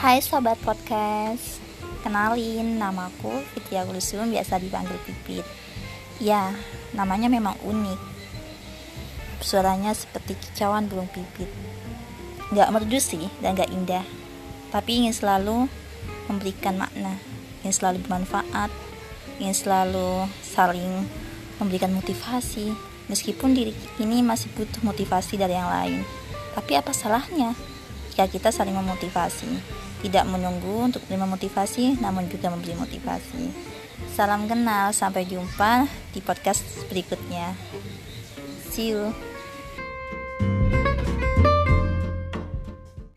Hai sobat podcast, kenalin namaku Fitria Kulusum biasa dipanggil Pipit. Ya, namanya memang unik. Suaranya seperti kicauan burung pipit. Gak merdu sih dan gak indah, tapi ingin selalu memberikan makna, ingin selalu bermanfaat, ingin selalu saling memberikan motivasi. Meskipun diri ini masih butuh motivasi dari yang lain, tapi apa salahnya jika kita saling memotivasi? tidak menunggu untuk menerima motivasi, namun juga memberi motivasi. Salam kenal, sampai jumpa di podcast berikutnya. See you.